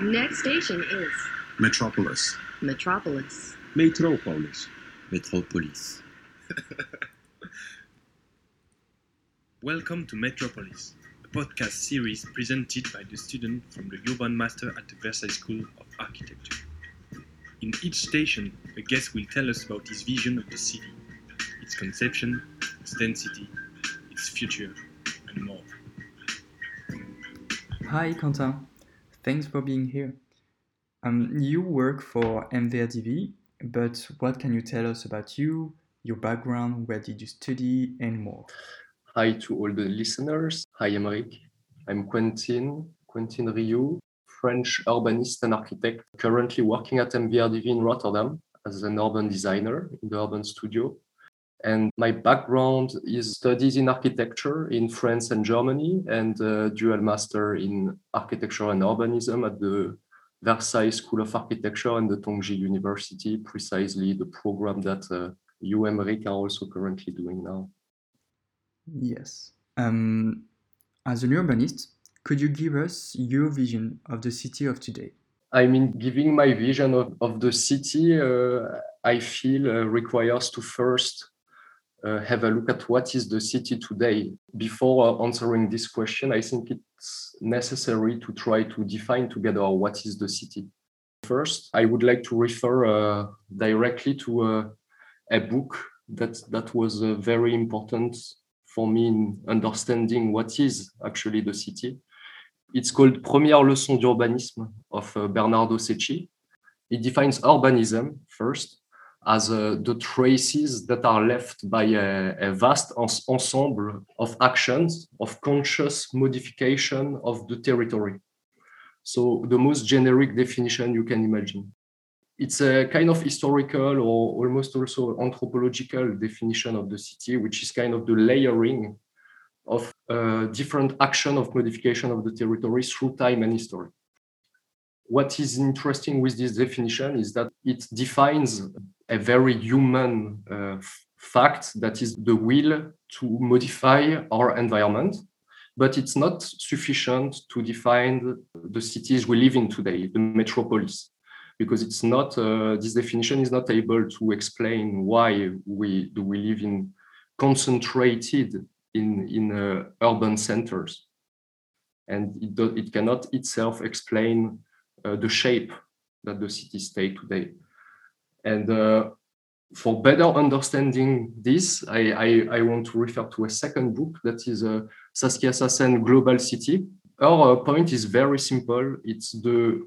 Next station is Metropolis. Metropolis. Metropolis. Metropolis. Welcome to Metropolis, a podcast series presented by the student from the Urban Master at the Versailles School of Architecture. In each station, a guest will tell us about his vision of the city, its conception, its density, its future, and more. Hi, Quentin. Thanks for being here. Um, you work for MVRDV, but what can you tell us about you, your background, where did you study, and more? Hi to all the listeners. Hi, Aymeric. I'm Quentin, Quentin Rihoux, French urbanist and architect, currently working at MVRDV in Rotterdam as an urban designer in the urban studio. And my background is studies in architecture in France and Germany, and a dual master in architecture and urbanism at the Versailles School of Architecture and the Tongji University, precisely the program that uh, you, Aymeric, are also currently doing now. Yes. Um, as an urbanist, could you give us your vision of the city of today? I mean, giving my vision of, of the city, uh, I feel uh, requires to first uh, have a look at what is the city today. Before uh, answering this question, I think it's necessary to try to define together what is the city. First, I would like to refer uh, directly to uh, a book that, that was very important for me in understanding what is actually the city. It's called Première leçon d'urbanisme of uh, Bernardo Secchi. It defines urbanism first as uh, the traces that are left by a, a vast ensemble of actions of conscious modification of the territory. So the most generic definition you can imagine. It's a kind of historical or almost also anthropological definition of the city, which is kind of the layering of uh, different action of modification of the territory through time and history. What is interesting with this definition is that it defines a very human uh, fact that is the will to modify our environment, but it's not sufficient to define the cities we live in today, the metropolis, because it's not uh, this definition is not able to explain why we do we live in concentrated in in uh, urban centers, and it do, it cannot itself explain the shape that the cities take today. And uh, for better understanding this, I, I, I, want to refer to a second book that is uh, Saskia Sassen Global City. Our uh, point is very simple. It's the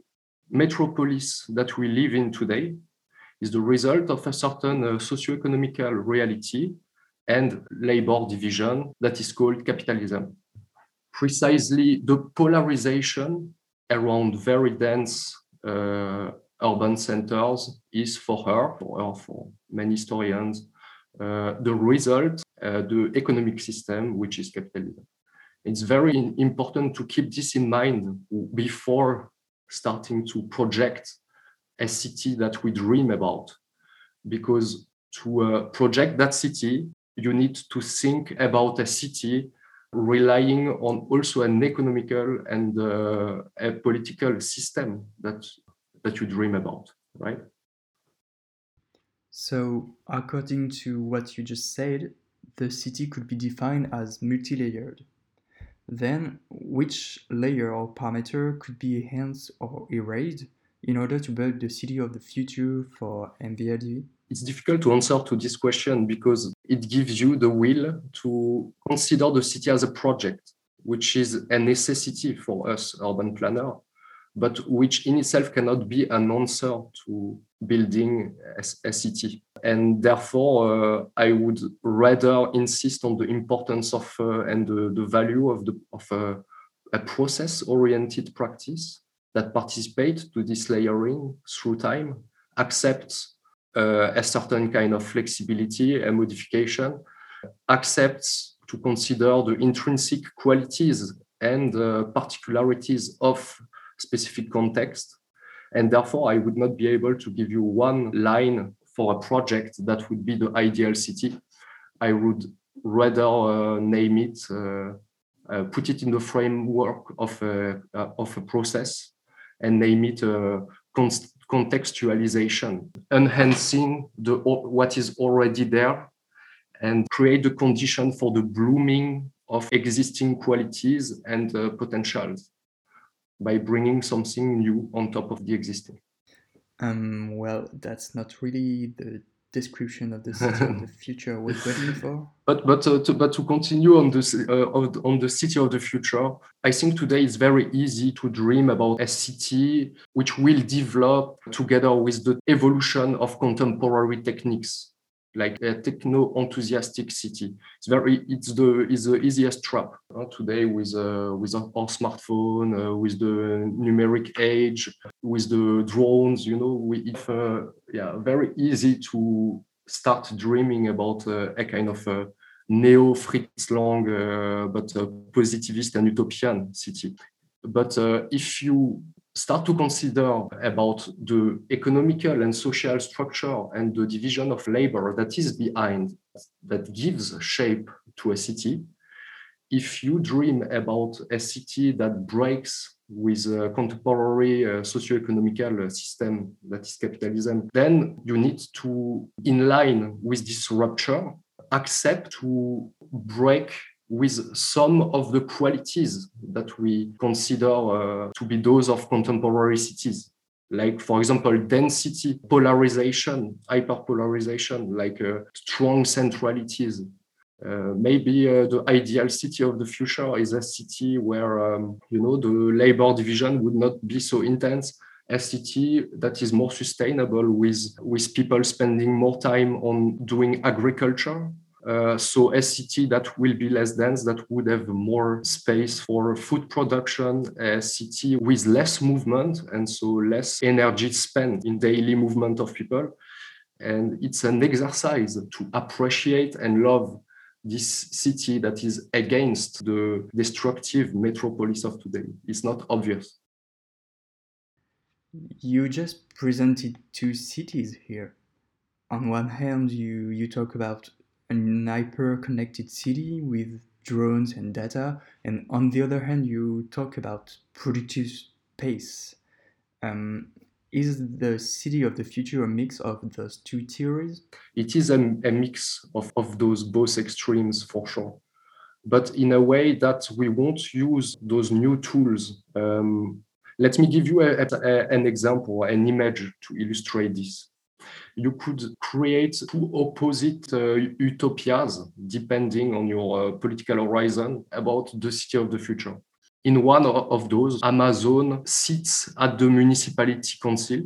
metropolis that we live in today is the result of a certain uh, socio-economical reality and labor division that is called capitalism. Precisely the polarization around very dense uh, urban centers is for her, for her, for many historians, uh, the result, uh, the economic system, which is capitalism. It's very important to keep this in mind before starting to project a city that we dream about. Because to uh, project that city, you need to think about a city relying on also an economical and uh, a political system that that you dream about, right? So, according to what you just said, the city could be defined as multi-layered. Then, which layer or parameter could be enhanced or erased in order to build the city of the future for MVRDV? It's difficult to answer to this question because it gives you the will to consider the city as a project, which is a necessity for us urban planner, but which in itself cannot be an answer to building a, a city. And therefore, uh, I would rather insist on the importance of uh, and the, the value of, the, of uh, a process-oriented practice that participate to this layering through time, accepts a certain kind of flexibility and modification, accepts to consider the intrinsic qualities and uh, particularities of specific context. And therefore, I would not be able to give you one line for a project that would be the ideal city. I would rather uh, name it, uh, uh, put it in the framework of a, uh, of a process and name it uh, contextualization, enhancing the what is already there and create the condition for the blooming of existing qualities and uh, potentials by bringing something new on top of the existing. Um, well, that's not really the description of the city of the future we're waiting for. But but uh, to, but to continue on this uh, on the city of the future, I think today it's very easy to dream about a city which will develop together with the evolution of contemporary techniques like a techno enthusiastic city. It's very it's the is the easiest trap uh, today with uh, with our smartphone, uh, with the numeric age, with the drones. You know, we it's uh, yeah very easy to start dreaming about uh, a kind of a neo Fritz Lang uh, but positivist and utopian city. But if you start to consider about the economical and social structure and the division of labor that is behind that gives shape to a city. If you dream about a city that breaks with a contemporary uh, socio-economical system that is capitalism then you need to in line with this rupture accept to break with some of the qualities that we consider uh, to be those of contemporary cities. Like for example density polarization hyperpolarization like uh, strong centralities. Uh, maybe uh, the ideal city of the future is a city where um, you know the labor division would not be so intense a city that is more sustainable with with people spending more time on doing agriculture uh, so a city that will be less dense, that would have more space for food production, a city with less movement and so less energy spent in daily movement of people. And it's an exercise to appreciate and love this city that is against the destructive metropolis of today. It's not obvious. You just presented two cities here. On one hand, you, you talk about an hyper-connected city with drones and data, and on the other hand, you talk about productive space. Um, is the city of the future a mix of those two theories? It is a, a mix of, of those both extremes for sure, but in a way that we won't use those new tools. Um, let me give you a, a, an example, an image to illustrate this you could create two opposite uh, utopias depending on your uh, political horizon about the city of the future. In one of those, Amazon sits at the municipality council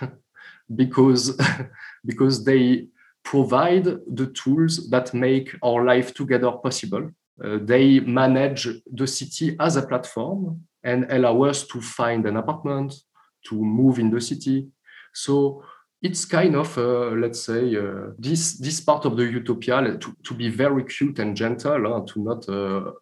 because, because they provide the tools that make our life together possible. Uh, they manage the city as a platform and allow us to find an apartment, to move in the city. So it's kind of uh, let's say uh, this this part of the utopia to, to be very cute and gentle uh, to not uh,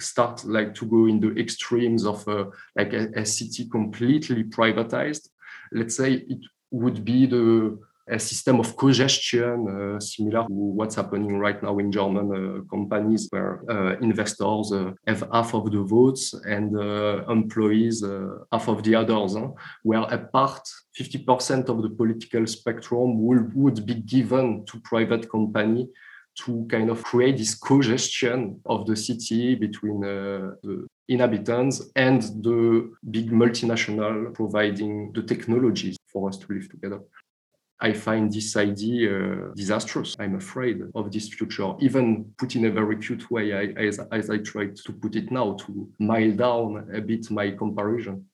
start like to go in the extremes of uh, like a, a, city completely privatized. Let's say it would be the a system of co-gestion uh, similar to what's happening right now in German uh, companies where uh, investors uh, have half of the votes and uh, employees uh, half of the others, huh? where a part, 50% of the political spectrum will, would be given to private company to kind of create this co-gestion of the city between the inhabitants and the big multinational providing the technologies for us to live together. I find this idea uh, disastrous. I'm afraid of this future, even put in a very cute way, I, as, as I tried to put it now, to mild down a bit my comparison.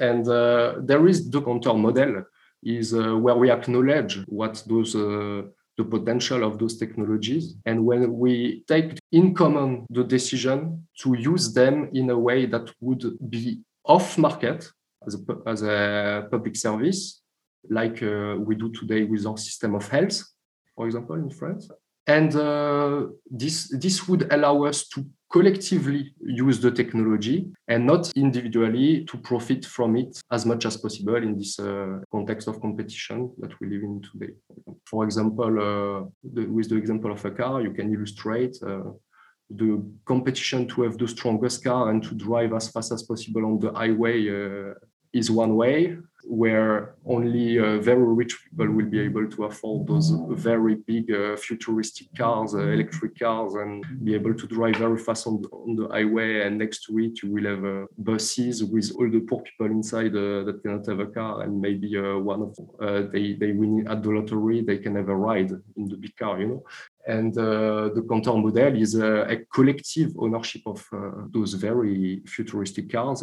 And uh, there is the counter model, is uh, where we acknowledge what those uh, the potential of those technologies. And when we take in common the decision to use them in a way that would be off market as a, as a public service, like uh, we do today with our system of health, for example, in France. And uh, this, this would allow us to collectively use the technology and not individually to profit from it as much as possible in this uh, context of competition that we live in today. For example, uh, the, with the example of a car, you can illustrate uh, the competition to have the strongest car and to drive as fast as possible on the highway uh, is one way where only uh, very rich people will be able to afford those very big uh, futuristic cars, uh, electric cars, and be able to drive very fast on the, on the highway. And next to it, you will have uh, buses with all the poor people inside uh, that cannot have a car, and maybe uh, one of they they win at the lottery, they can have a ride in the big car, you know. And the Cantor model is a collective ownership of those very futuristic cars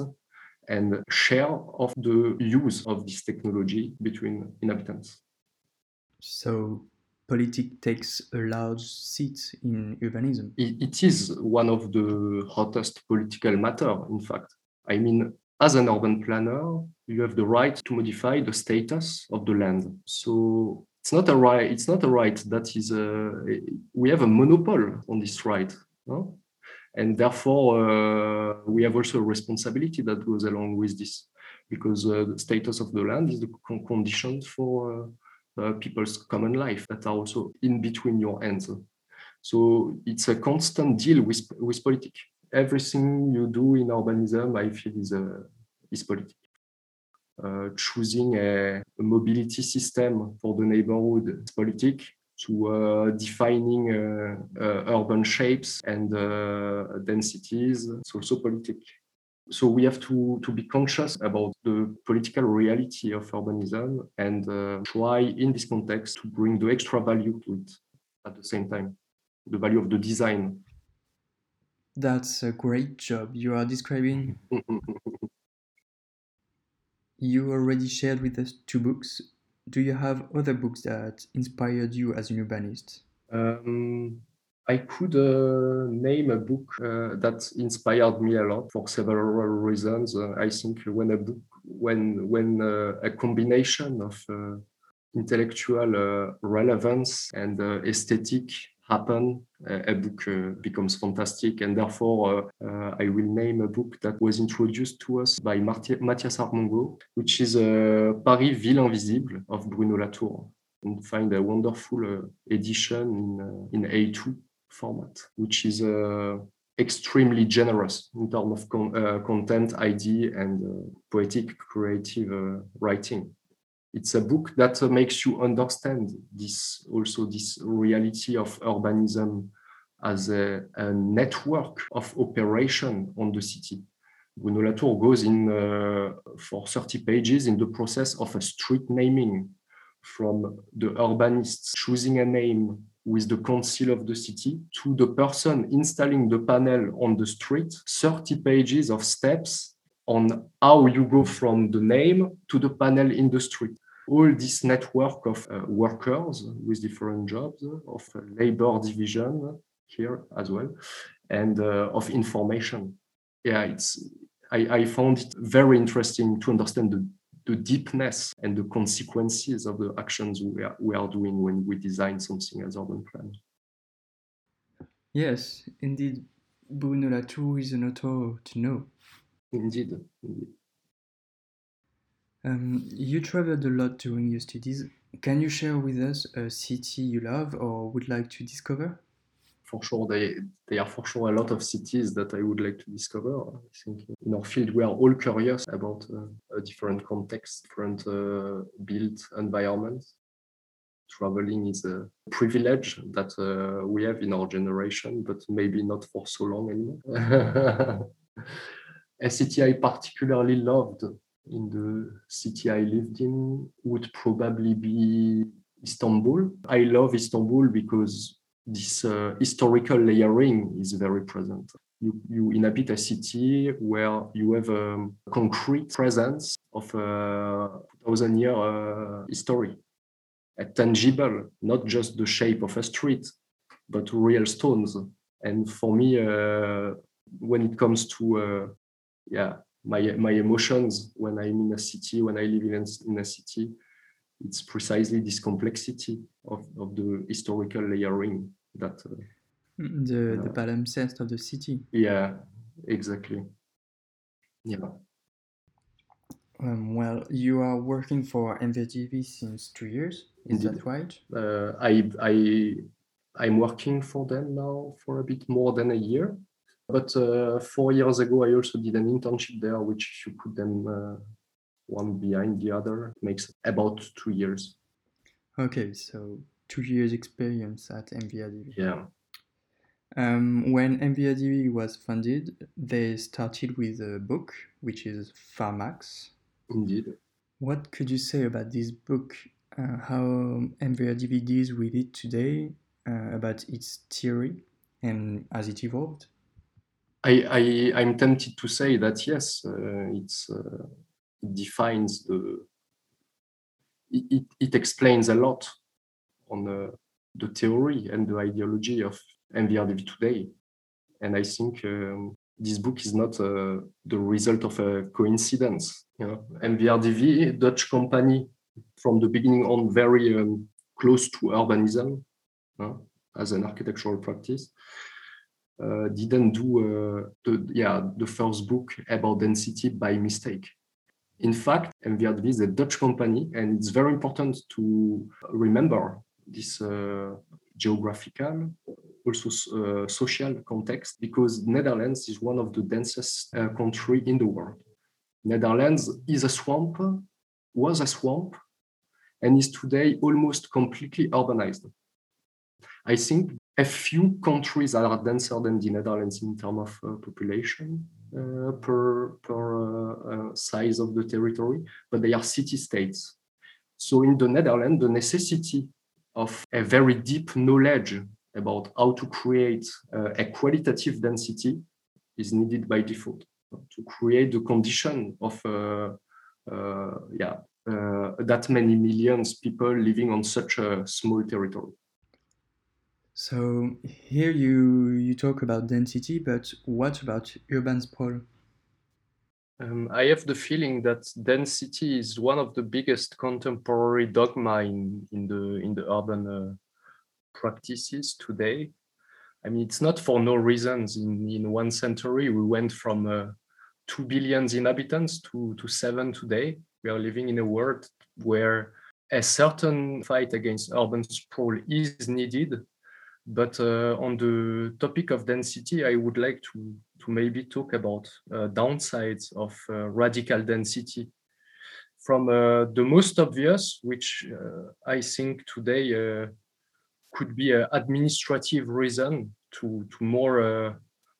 and share of the use of this technology between inhabitants. So politics takes a large seat in urbanism. It, it is one of the hottest political matter, in fact. I mean, as an urban planner, you have the right to modify the status of the land. So it's not a right. It's not a right that is. A, we have a monopoly on this right. No? And therefore uh, we have also a responsibility that goes along with this because uh, the status of the land is the con- condition for uh, people's common life that are also in between your hands. So it's a constant deal with with politics. Everything you do in urbanism i feel is a is politics. Uh, choosing a, a, mobility system for the neighborhood is politics to uh, defining uh, uh, urban shapes and densities. It's also political. So we have to, to be conscious about the political reality of urbanism and try in this context to bring the extra value to it at the same time, the value of the design. That's a great job you are describing. you already shared with us two books do you have other books that inspired you as an urbanist? Um, I could uh, name a book uh, that inspired me a lot for several reasons. Uh, I think when a book, when when uh, a combination of uh, intellectual uh, relevance and aesthetic happen, a book uh, becomes fantastic. And therefore, uh, uh, I will name a book that was introduced to us by Matthias Armengaud, which is Paris Ville Invisible of Bruno Latour. And find a wonderful edition in, in A2 format, which is extremely generous in terms of con- uh, content, ID, and uh, poetic creative uh, writing it's a book that makes you understand this also this reality of urbanism as a, a network of operation on the city. Bruno Latour goes in uh, for 30 pages in the process of a street naming from the urbanists choosing a name with the council of the city to the person installing the panel on the street 30 pages of steps on how you go from the name to the panel in the street all this network of uh, workers with different jobs, of labor division here as well, and uh, of information. Yeah, it's I, I, found it very interesting to understand the, the deepness and the consequences of the actions we are, we are doing when we design something as urban plan. Yes, indeed. Bruno Latour is an author to know. Indeed. indeed. Um, you traveled a lot during your studies. Can you share with us a city you love or would like to discover? For sure, they, there are for sure a lot of cities that I would like to discover. I think in our field we are all curious about uh, a different context, different uh, built environment. Traveling is a privilege that uh, we have in our generation, but maybe not for so long anymore. a city I particularly loved in the city I lived in would probably be Istanbul. I love Istanbul because this uh, historical layering is very present. You, you, inhabit a city where you have a concrete presence of a thousand year uh, history, a tangible, not just the shape of a street, but real stones. And for me, uh, when it comes to uh, yeah my my emotions when I'm in a city, when I live in, in a city, it's precisely this complexity of, of the historical layering that uh, mm, the uh, the palimpsest of the city. Yeah, exactly. Yeah. Um, well, you are working for MVRDV since two years. Is Indeed. that right? Uh, I I I'm working for them now for a bit more than a year. But uh, four years ago, I also did an internship there, which you put them uh, one behind the other makes about two years. Okay, so two years experience at MVRDV. Yeah. Um, when MVRDV was funded, they started with a book, which is FARMAX. Indeed. What could you say about this book? Uh, how MVRDV deals with it today, uh, about its theory, and as it evolved? I, I I'm tempted to say that yes, uh, it's uh, it defines the it, it, explains a lot on the, the theory and the ideology of MVRDV today, and I think um, this book is not uh, the result of a coincidence. You know, MVRDV, Dutch company, from the beginning on very um, close to urbanism uh, as an architectural practice didn't do uh, the yeah the first book about density by mistake. In fact, MVRDV is a Dutch company, and it's very important to remember this uh, geographical, also uh, social context, because Netherlands is one of the densest uh, country in the world. Netherlands is a swamp, was a swamp, and is today almost completely urbanized. I think a few countries are denser than the Netherlands in terms of uh, population uh, per, per uh, uh, size of the territory, but they are city states. So in the Netherlands, the necessity of a very deep knowledge about how to create uh, a qualitative density is needed by default to create the condition of uh, yeah that many millions people living on such a small territory. So here you you talk about density, but what about urban sprawl? Um, I have the feeling that density is one of the biggest contemporary dogma in, in the in the urban uh, practices today. I mean, it's not for no reasons. In in one century, we went from uh, two billion inhabitants to to seven today. We are living in a world where a certain fight against urban sprawl is needed but uh, on the topic of density, I would like to, to maybe talk about uh, downsides of uh, radical density. From uh, the most obvious, which uh, I think today uh, could be an administrative reason to, to more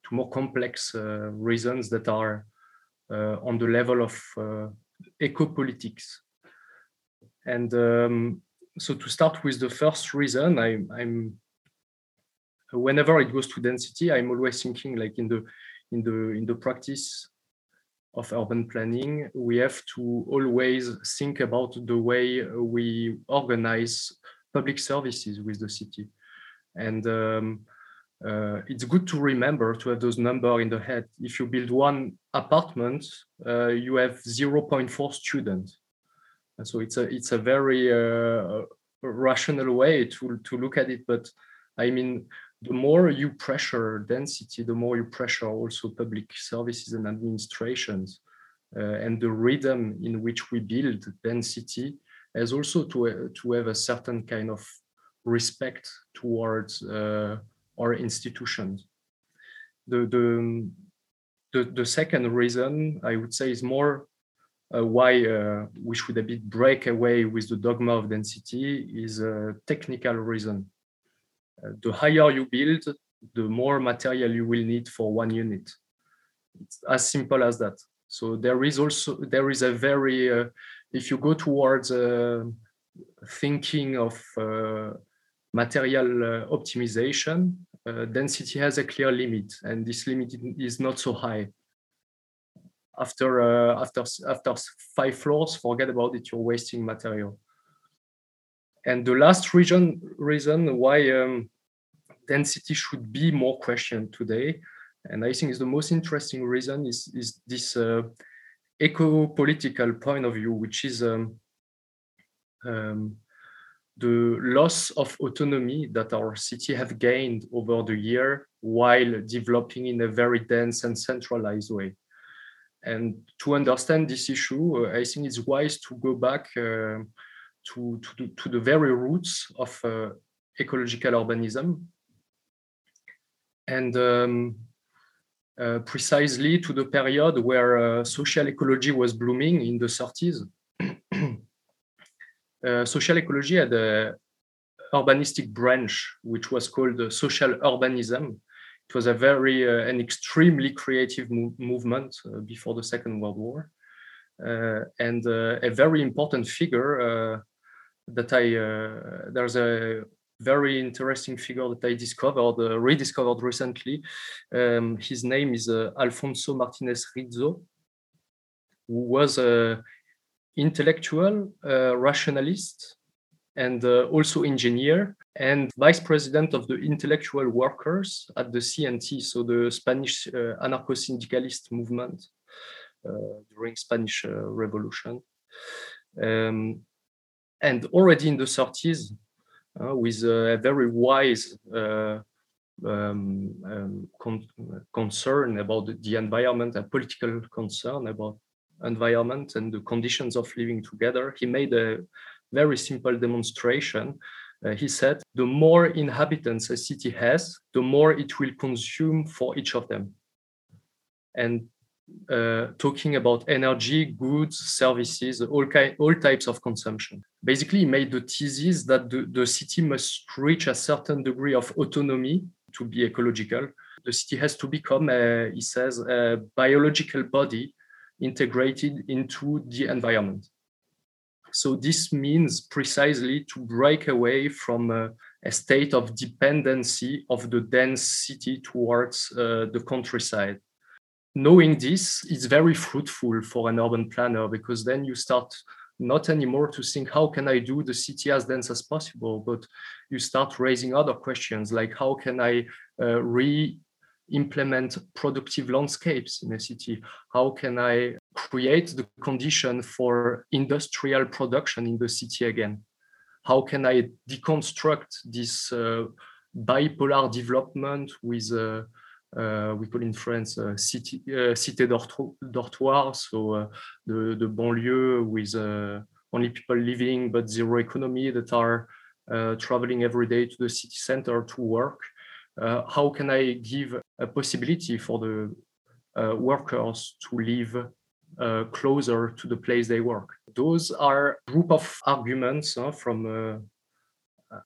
to more complex reasons that are on the level of eco-politics. And um, so to start with the first reason, I, I'm whenever it goes to density, I'm always thinking like in the in the in the practice of urban planning, we have to always think about the way we organize public services with the city. And um, uh, it's good to remember to have those numbers in the head. If you build one apartment, uh, you have 0.4 students. And so it's a it's a very uh, rational way to to look at it. But I mean, the more you pressure density, the more you pressure also public services and administrations. Uh, and the rhythm in which we build density has also to, uh, to have a certain kind of respect towards uh, our institutions. The, the, the, the, second reason I would say is more uh, why uh, we should a bit break away with the dogma of density is a technical reason the higher you build, the more material you will need for one unit. It's as simple as that. So there is also there is a very uh, if you go towards uh, thinking of uh, material uh, optimization, uh, density has a clear limit, and this limit is not so high. After uh, after after five floors, forget about it. You're wasting material. And the last reason reason why um, density should be more questioned today, and I think is the most interesting reason is is this uh, eco-political point of view, which is um, um, the loss of autonomy that our city have gained over the year while developing in a very dense and centralized way. And to understand this issue, uh, I think it's wise to go back uh, to, to, the, to the very roots of uh, ecological urbanism. And um, uh, precisely to the period where uh, social ecology was blooming in the 30s. uh, social ecology had a urbanistic branch which was called social urbanism. It was a very uh, an extremely creative mo- movement uh, before the Second World War, and a very important figure that I there's a very interesting figure that I discovered, uh, rediscovered recently. Um, his name is uh, Alfonso Martinez Rizo, who was an intellectual, uh, rationalist, and uh, also engineer and vice president of the intellectual workers at the CNT, so the Spanish uh, anarcho-syndicalist movement uh, during Spanish Revolution. Um, and already in the 30s, uh, with a very wise uh, um, um, con concern about the environment, a political concern about environment and the conditions of living together. He made a very simple demonstration. Uh, he said, the more inhabitants a city has, the more it will consume for each of them. And uh, talking about energy, goods, services, all, ki- all types of consumption. Basically, he made the thesis that the, the city must reach a certain degree of autonomy to be ecological. The city has to become, a, he says, a biological body integrated into the environment. So this means precisely to break away from a, a state of dependency of the dense city towards uh, the countryside knowing this is very fruitful for an urban planner because then you start not anymore to think how can i do the city as dense as possible? But you start raising other questions like how can i uh, re implement productive landscapes in a city? How can i create the condition for industrial production in the city again? How can i deconstruct this uh, bipolar development with uh, we call in France uh, city, uh, cité dortoir, so uh, the, the banlieue with uh, only people living but zero economy that are uh, traveling every day to the city center to work. how can I give a possibility for the workers to live closer to the place they work? Those are group of arguments from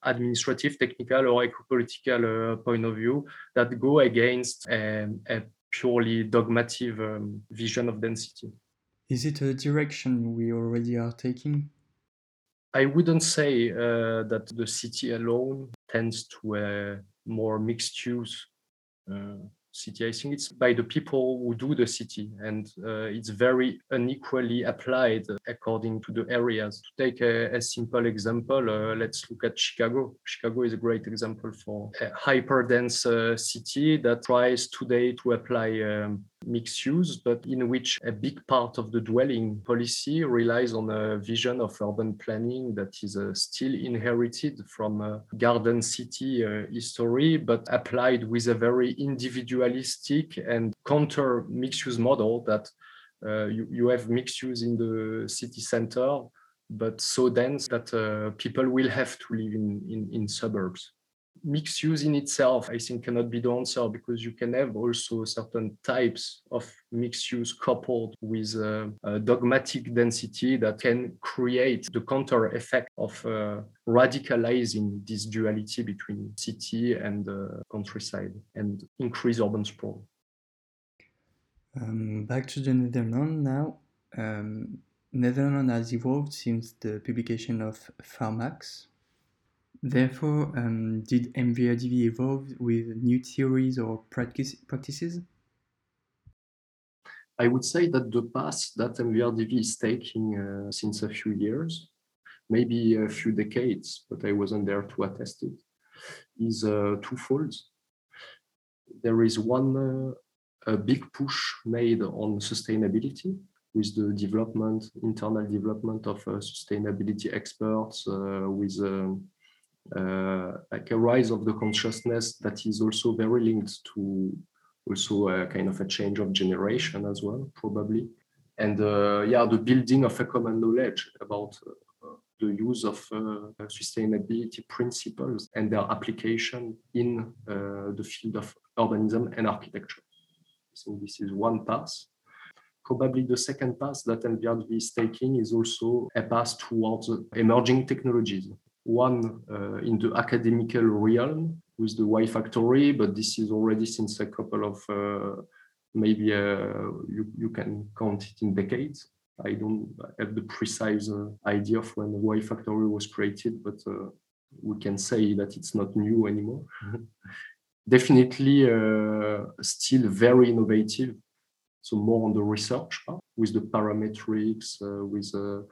administrative, technical, or eco-political uh, point of view that go against um, a purely dogmatic um, vision of density. Is it a direction we already are taking? I wouldn't say uh, that the city alone tends to a more mixed use uh, city. I think it's by the people who do the city, and uh, it's very unequally applied according to the areas. To take a, a simple example, uh, let's look at Chicago. Chicago is a great example for a hyper-dense uh, city that tries today to apply um, mixed use, but in which a big part of the dwelling policy relies on a vision of urban planning that is uh, still inherited from a garden city uh, history, but applied with a very individualistic and counter mixed use model that uh, you, you have mixed use in the city center, but so dense that uh, people will have to live in, in, in suburbs mixed use in itself, I think, cannot be the answer because you can have also certain types of mixed use coupled with uh, a dogmatic density that can create the counter effect of uh, radicalizing this duality between city and uh, countryside and increase urban sprawl. Um, back to the Netherlands now. Um, Netherlands has evolved since the publication of FARMAX, Therefore, um, did MVRDV evolve with new theories or practice, practices? I would say that the path that MVRDV is taking uh, since a few years, maybe a few decades, but I wasn't there to attest it, is uh, twofold. There is one uh, a big push made on sustainability with the development, internal development of uh, sustainability experts, uh, with um, like a rise of the consciousness that is also very linked to also a kind of a change of generation as well, probably. And uh, yeah, the building of a common knowledge about uh, the use of uh, sustainability principles and their application in uh, the field of urbanism and architecture. think this is one path. Probably the second path that MVRDV is taking is also a path towards emerging technologies. One uh, in the academical realm with the Why Factory, but this is already since a couple of uh, maybe uh, you, you can count it in decades. I don't have the precise uh, idea of when the Why Factory was created, but uh, we can say that it's not new anymore. Definitely uh, still very innovative so more on the research part with the parametrics, uh, with a,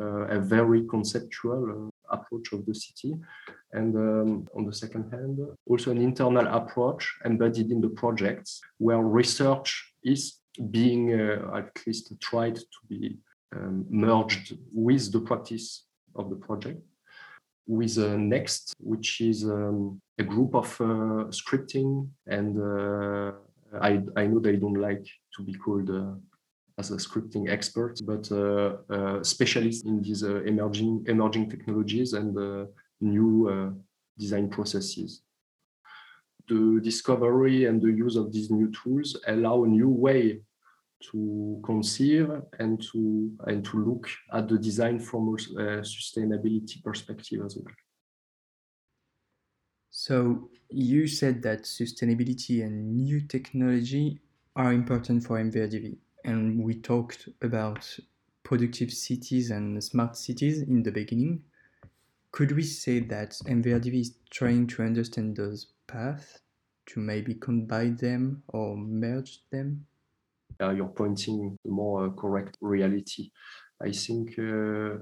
uh, a, very conceptual uh, approach of the city. And um, on the second hand, also an internal approach embedded in the projects where research is being at least tried to be um, merged with the practice of the project with uh, Next, which is um, a group of uh, scripting and uh, I, I know they don't like to be called uh, as a scripting expert, but uh, uh, specialists in these uh, emerging emerging technologies and new design processes. The discovery and the use of these new tools allow a new way to conceive and to and to look at the design from a sustainability perspective as well. So you said that sustainability and new technology are important for MVRDV, and we talked about productive cities and smart cities in the beginning. Could we say that MVRDV is trying to understand those paths to maybe combine them or merge them? Uh, you're pointing to more uh, correct reality. I think uh,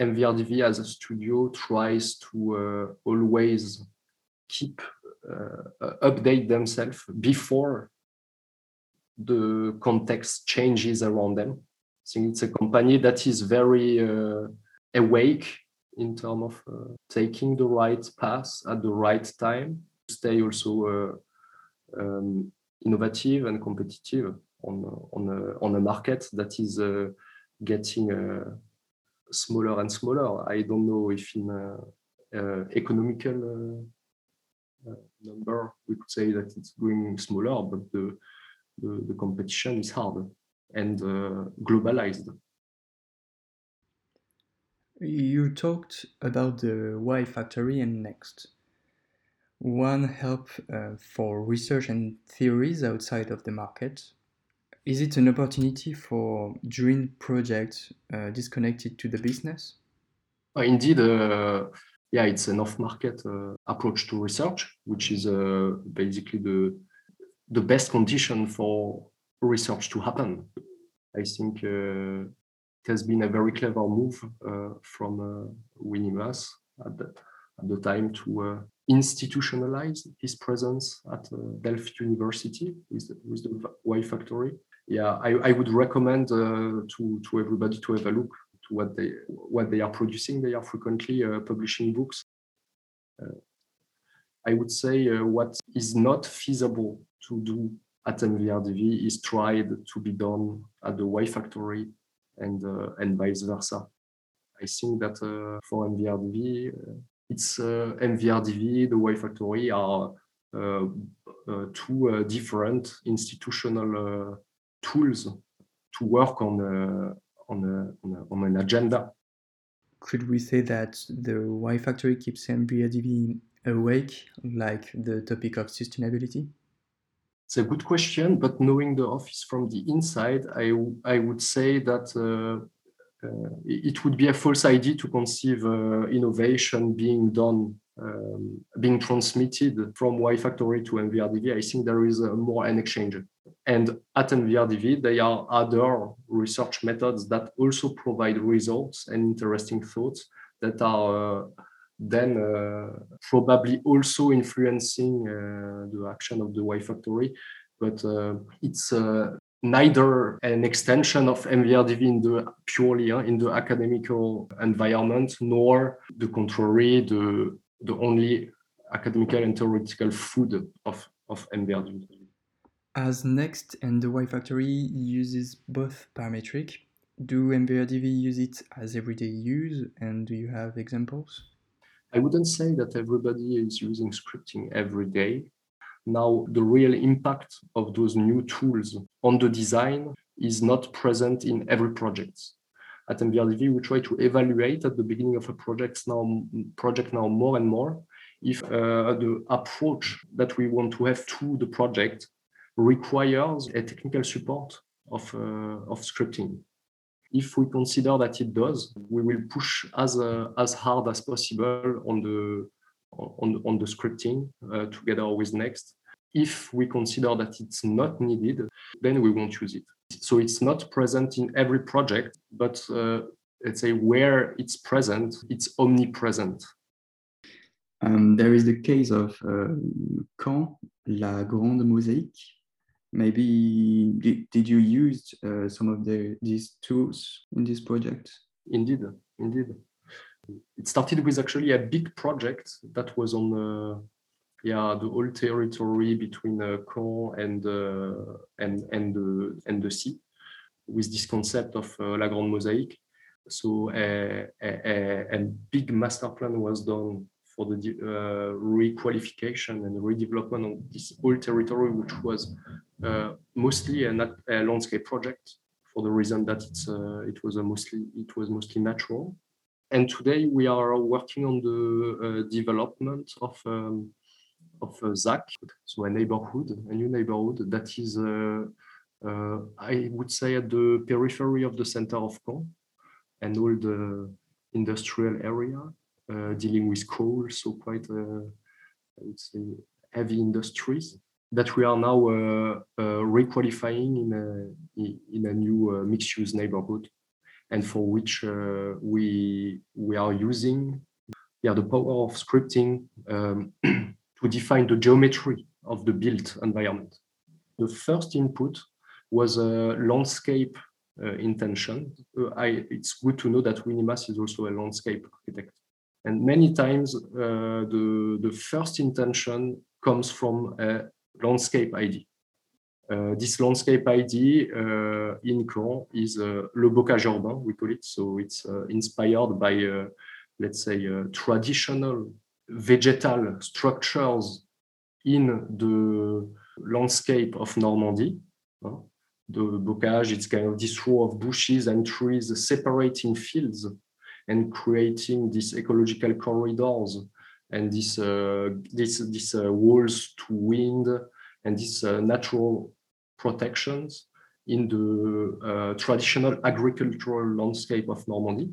MVRDV as a studio tries to uh, always keep uh, update themselves before the context changes around them. I think it's a company that is very uh, awake in terms of uh, taking the right path at the right time, stay also uh, um, innovative and competitive on on a, on a market that is uh, getting uh, smaller and smaller. I don't know if in economical uh, number, we could say that it's going smaller, but the, the, the competition is hard and uh, globalized. You talked about the Why Factory and Next. One help uh, for research and theories outside of the market. Is it an opportunity for dream projects uh, disconnected to the business? Uh, indeed, uh, yeah, it's an off-market uh, approach to research, which is uh, basically the the best condition for research to happen. I think uh, it has been a very clever move uh, from uh, at the, at the time to uh, institutionalize his presence at Delft University with the, with the Why Factory. Yeah, I, I would recommend to to everybody to have a look to what they what they are producing. They are frequently uh, publishing books. Uh, I would say uh, what is not feasible to do at MVRDV is tried to be done at the Why Factory and uh, and vice versa. I think that uh, for MVRDV, uh, it's MVRDV, the Why Factory are uh, uh, two uh, different institutional tools to work on on, a, on, a, on an agenda. Could we say that the Why Factory keeps MVRDV awake, like the topic of sustainability? It's a good question, but knowing the office from the inside, I, I would say that uh, uh, it would be a false idea to conceive uh, innovation being done, um, being transmitted from Why Factory to MVRDV. I think there is more an exchange. And at MVRDV, there are other research methods that also provide results and interesting thoughts that are uh, then uh, probably also influencing uh, the action of the Why Factory. But uh, it's neither an extension of MVRDV in the purely uh, in the academical environment, nor the contrary, the, the only academical and theoretical food of, of MVRDV. As Next and the Why Factory uses both parametric, do MVRDV use it as everyday use and do you have examples? I wouldn't say that everybody is using scripting every day. Now, the real impact of those new tools on the design is not present in every project. At MVRDV, we try to evaluate at the beginning of a project now, project now more and more if uh, the approach that we want to have to the project requires a technical support of, uh, of scripting. If we consider that it does, we will push as, uh, as hard as possible on the, on, on the scripting uh, together with Next. If we consider that it's not needed, then we won't use it. So it's not present in every project, but uh, let's say where it's present, it's omnipresent. Um, there is the case of uh, Caen, La Grande Mosaïque. Maybe did, did you use uh, some of the, these tools in this project? Indeed, indeed. It started with actually a big project that was on uh, yeah the whole territory between uh, Caen and uh, and and the and the sea, with this concept of uh, La Grande Mosaïque So a, a, a big master plan was done for the uh, requalification and redevelopment of this whole territory, which was uh, mostly a, a, landscape project for the reason that it's uh, it was mostly it was mostly natural. And today we are working on the uh, development of um, of uh, ZAC, so a neighborhood, a new neighborhood that is, uh, I would say, at the periphery of the center of Caen and all the industrial area dealing with coal, so quite, uh, I would say, heavy industries that we are now uh, requalifying in a, in a new mixed-use neighborhood and for which we, we are using yeah, the power of scripting um, to define the geometry of the built environment. The first input was a landscape uh, intention. Uh, I, it's good to know that Winy Maas is also a landscape architect. And many times uh, the, the first intention comes from a landscape ID. Uh, this landscape ID uh, in Caen is uh, le bocage urbain, we call it. So it's uh, inspired by, uh, let's say, traditional vegetal structures in the landscape of Normandy. the bocage, it's kind of this row of bushes and trees separating fields and creating these ecological corridors and these uh, this these uh, walls to wind and these uh, natural protections in the uh, traditional agricultural landscape of Normandy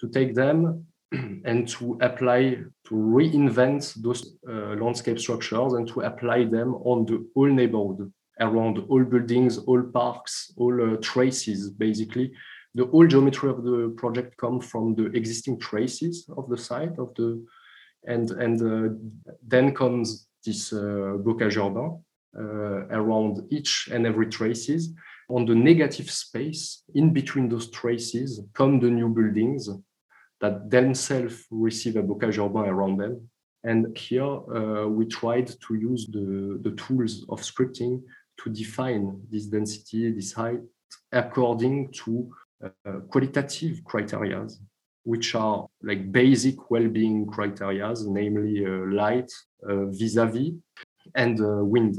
to take them and to apply to reinvent those uh, landscape structures and to apply them on the whole neighborhood around all buildings all parks all uh, traces basically the whole geometry of the project come from the existing traces of the site of the and and uh, then comes this uh, bocage urbain uh, around each and every traces. On the negative space in between those traces come the new buildings that themselves receive a bocage urbain around them. And here uh, we tried to use the, the tools of scripting to define this density this height according to uh, qualitative criteria, which are like basic well-being criteria, namely uh, light, uh, vis-a-vis, and wind.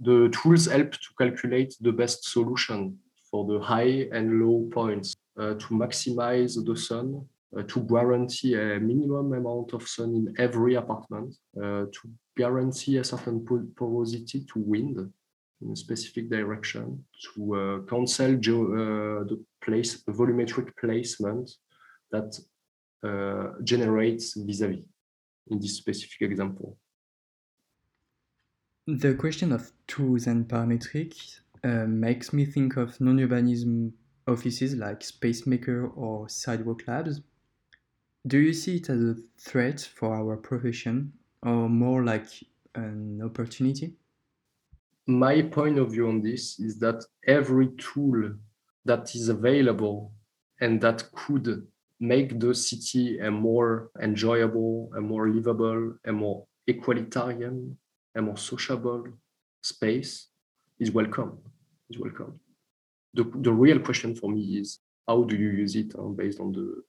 The tools help to calculate the best solution for the high and low points to maximize the sun uh, to guarantee a minimum amount of sun in every apartment, uh, to guarantee a certain porosity to wind, in a specific direction to uh, cancel uh, the place volumetric placement that uh, generates vis-a-vis in this specific example. The question of tools and parametrics uh, makes me think of non-urbanism offices like Spacemaker or Sidewalk Labs. Do you see it as a threat for our profession or more like an opportunity? My point of view on this is that every tool that is available and that could make the city a more enjoyable, a more livable, a more equalitarian, a more sociable space is welcome. Is welcome. The, the real question for me is how do you use it uh, based on the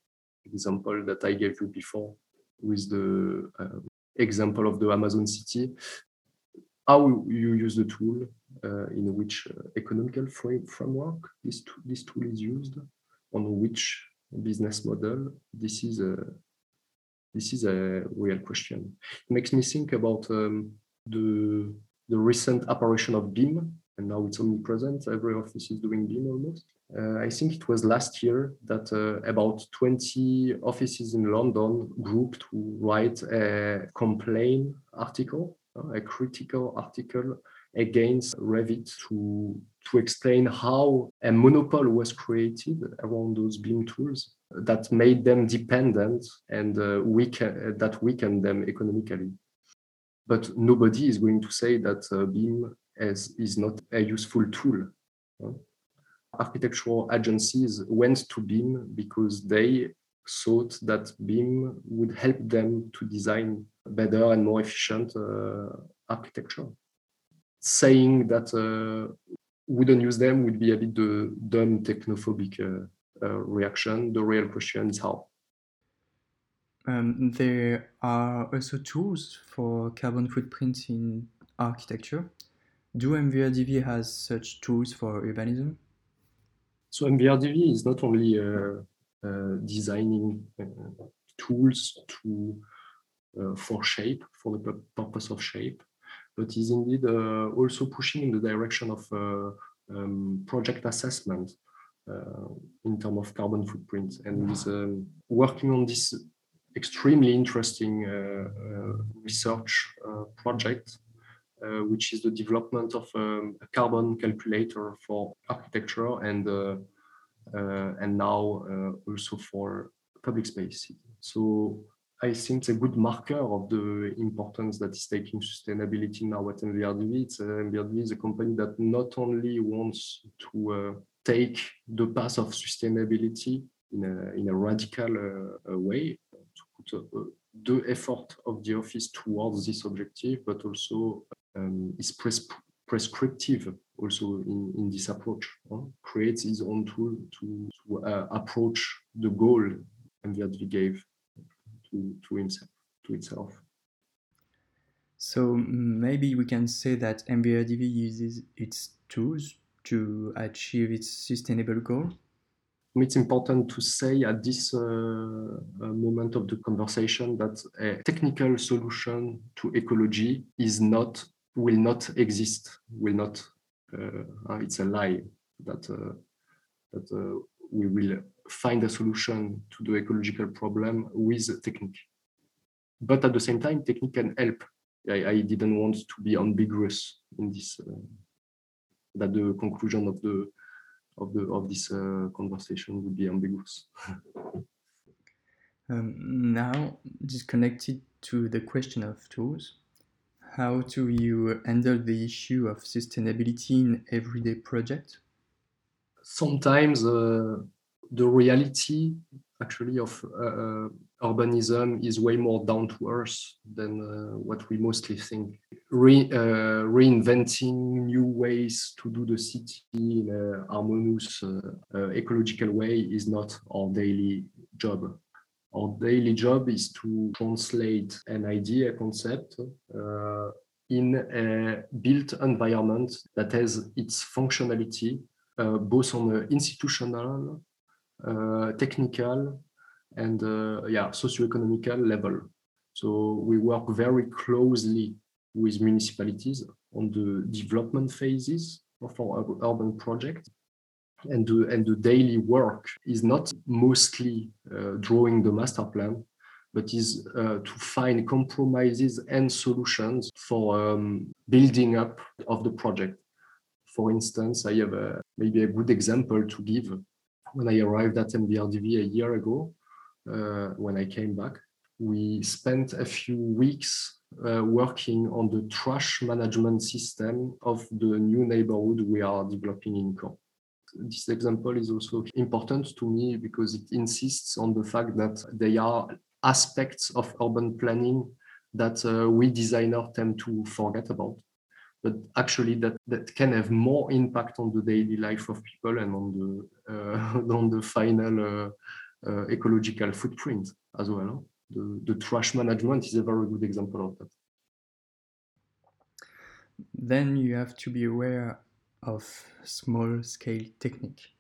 example that I gave you before with the uh, example of the Amazon city. How you use the tool, uh, in which uh, economical frame, framework this, this tool is used, on which business model. This is a this is a real question. It makes me think about um, the the recent apparition of BIM, and now it's omnipresent. Every office is doing BIM almost. Uh, I think it was last year that uh, about 20 offices in London grouped to write a complaint article, a critical article against Revit to, to explain how a monopoly was created around those BIM tools that made them dependent and uh, weaken, that weakened them economically. But nobody is going to say that uh, BIM as, is not a useful tool. Architectural agencies went to BIM because they thought that BIM would help them to design better and more efficient uh, architecture saying that uh, wouldn't use them would be a bit the dumb technophobic uh, uh, reaction. The real question is how. Um, there are also tools for carbon footprint in architecture. Do MVRDV has such tools for urbanism? So MVRDV is not only uh, designing uh, tools to for shape, for the purpose of shape, but is indeed uh, also pushing in the direction of uh, um, project assessment uh, in terms of carbon footprint. And is um, working on this extremely interesting research project uh, which is the development of um, a carbon calculator for architecture and uh, uh, and now also for public space. So I think it's a good marker of the importance that is taking sustainability now at MVRDV. It's, uh, MVRDV is a company that not only wants to uh, take the path of sustainability in a, in a radical uh, way, to put uh, the effort of the office towards this objective, but also um, is prescriptive also in, in this approach, huh? creates his own tool to, to uh, approach the goal MVRDV gave to, to himself, to itself. So maybe we can say that MVRDV uses its tools to achieve its sustainable goal. It's important to say at this uh, uh, moment of the conversation that a technical solution to ecology is not will not exist. Will not. Uh, it's a lie that uh, that uh, we will find a solution to the ecological problem with technique. But at the same time, technique can help. I, I didn't want to be ambiguous in this, uh, that the conclusion of the of the of this uh, conversation would be ambiguous. um, now, disconnected to the question of tools, how do you handle the issue of sustainability in everyday project? Sometimes uh, the reality actually of uh, urbanism is way more down to earth than uh, what we mostly think. Re, uh, reinventing new ways to do the city in a harmonious uh, uh, ecological way is not our daily job. Our daily job is to translate an idea, a concept, in a built environment that has its functionality, both on the institutional uh, technical and uh, yeah socio-economical level. So we work very closely with municipalities on the development phases of our urban project. And the, and the daily work is not mostly uh, drawing the master plan, but is uh, to find compromises and solutions for um, building up of the project. For instance, I have a, maybe a good example to give when I arrived at MVRDV a year ago, uh, when I came back, we spent a few weeks uh, working on the trash management system of the new neighborhood we are developing in Caen. This example is also important to me because it insists on the fact that there are aspects of urban planning that uh, we designers tend to forget about but actually that, that can have more impact on the daily life of people and on the uh, on the final uh, uh, ecological footprint as well. The, the trash management is a very good example of that. Then you have to be aware of small scale technique.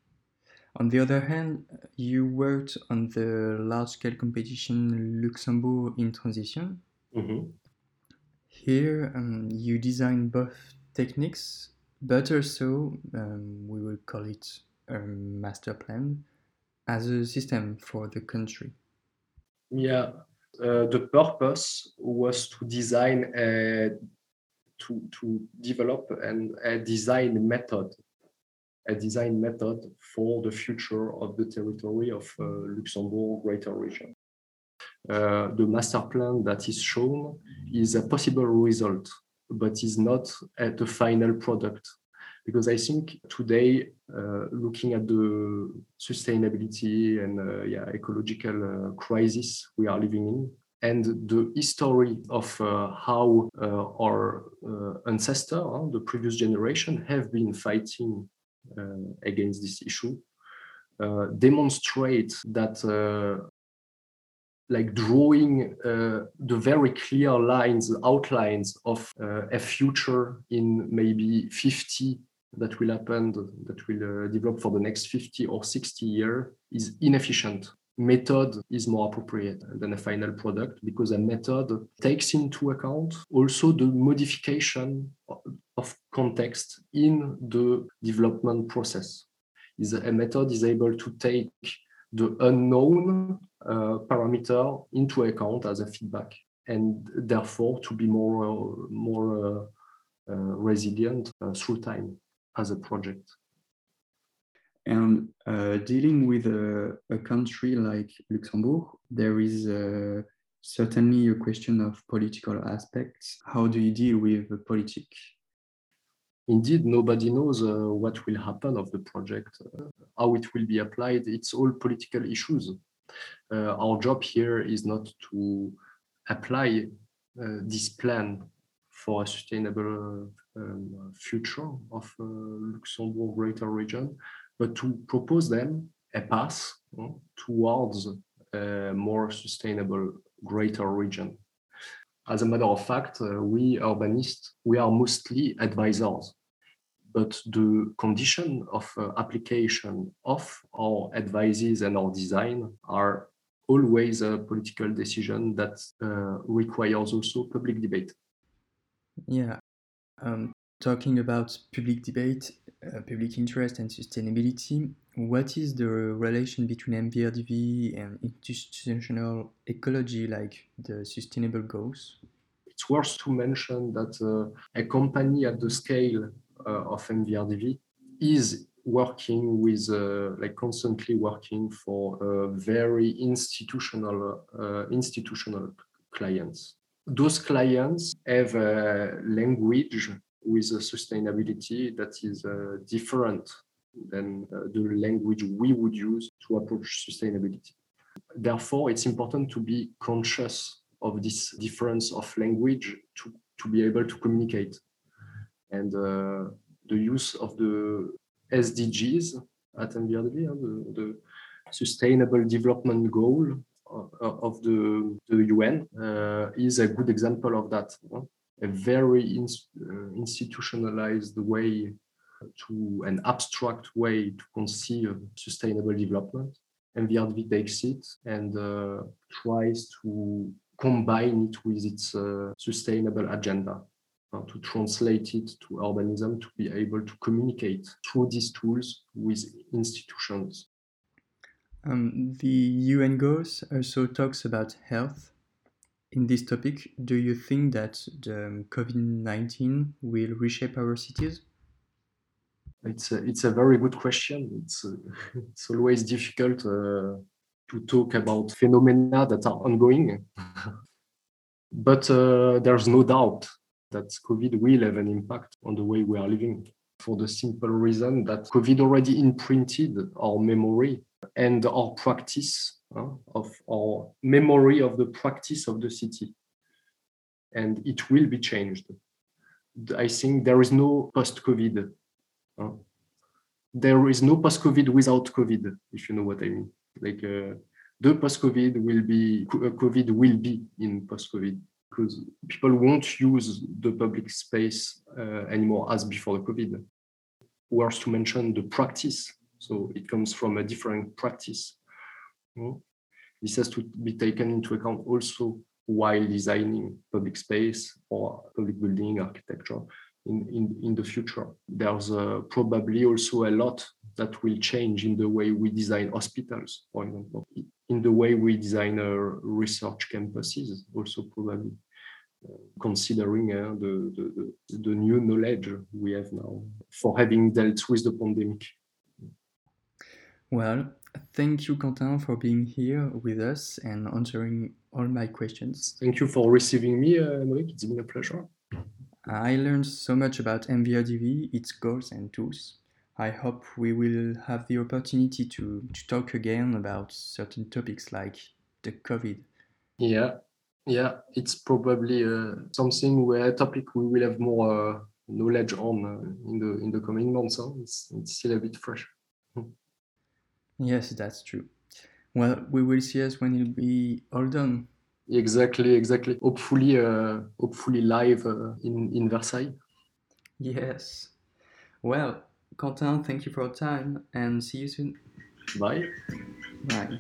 On the other hand, you worked on the large scale competition Luxembourg in transition. Mhm. Here, um, you design both techniques, but also, um, we will call it a master plan, as a system for the country. Yeah, uh, the purpose was to design a to to develop an, a design method, a design method for the future of the territory of uh, Luxembourg Greater Region. Uh, the master plan that is shown is a possible result, but is not at the final product. Because I think today, uh, looking at the sustainability and uh, yeah, ecological uh, crisis we are living in, and the history of uh, how uh, our uh, ancestor, the previous generation, have been fighting against this issue, demonstrate that like drawing uh, the very clear lines, outlines of uh, a future in maybe 50 that will happen, that will uh, develop for the next 50 or 60 years is inefficient. Method is more appropriate than a final product because a method takes into account also the modification of context in the development process. Is a method is able to take the unknown uh, parameter into account as a feedback and therefore to be more uh, more uh, uh resilient uh, through time as a project and uh, dealing with a, a, country like luxembourg there is certainly a question of political aspects. How do you deal with the politics indeed nobody knows uh, what will happen of the project uh, how it will be applied. It's all political issues. Uh, our job here is not to apply uh, this plan for a sustainable um, future of uh, luxembourg greater region but to propose them a path towards a more sustainable greater region. As a matter of fact, uh, we urbanists, we are mostly advisors but the condition of uh, application of our advices and our design are always a political decision that uh, requires also public debate. Yeah, um, talking about public debate, uh, public interest, and sustainability, what is the relation between MVRDV and institutional ecology, like the sustainable goals? It's worth to mention that uh, a company at the scale uh, of MVRDV is working with uh, like constantly working for uh, very institutional institutional clients. Those clients have a language with a sustainability that is different than the language we would use to approach sustainability. Therefore, it's important to be conscious of this difference of language to, to be able to communicate and uh, the use of the SDGs at MVRDV, the, the Sustainable Development Goal of the, the UN, uh, is a good example of that. A very in, uh, institutionalized way to an abstract way to conceive sustainable development. and the MVRDV takes it and uh, tries to combine it with its uh, sustainable agenda uh, to translate it to urbanism to be able to communicate through these tools with institutions. Um, the UN goals also talks about health. In this topic, do you think that the um, COVID-19 will reshape our cities? It's a, it's a very good question. It's, uh, it's always difficult uh, to talk about phenomena that are ongoing. but uh, there's no doubt that COVID will have an impact on the way we are living for the simple reason that COVID already imprinted our memory and our practice of our memory of the practice of the city. And it will be changed. I think there is no post COVID. Uh, there is no post COVID without COVID, if you know what I mean. Like uh, the post-COVID will be uh, COVID will be in post-COVID because people won't use the public space uh, anymore as before the COVID. Worth to mention the practice, so it comes from a different practice. This has to be taken into account also while designing public space or public building architecture in, in, in the future. There's uh, probably also a lot that will change in the way we design hospitals, for example, in the way we design uh, research campuses, also probably. Uh, considering uh, the, the, the new knowledge we have now for having dealt with the pandemic. Well, thank you, Quentin, for being here with us and answering all my questions. Thank you for receiving me, uh, It's been a pleasure. I learned so much about MVRDV, its goals and tools. I hope we will have the opportunity to, to talk again about certain topics like the COVID. Yeah, yeah, it's probably uh, something where a topic we will have more uh, knowledge on uh, in the in the coming months. Huh? It's, it's still a bit fresh. Yes, that's true. Well, we will see us when it'll be all done. Exactly, exactly. Hopefully, uh, hopefully live uh, in in Versailles. Yes. Well, Quentin, thank you for your time and see you soon. Bye. Bye.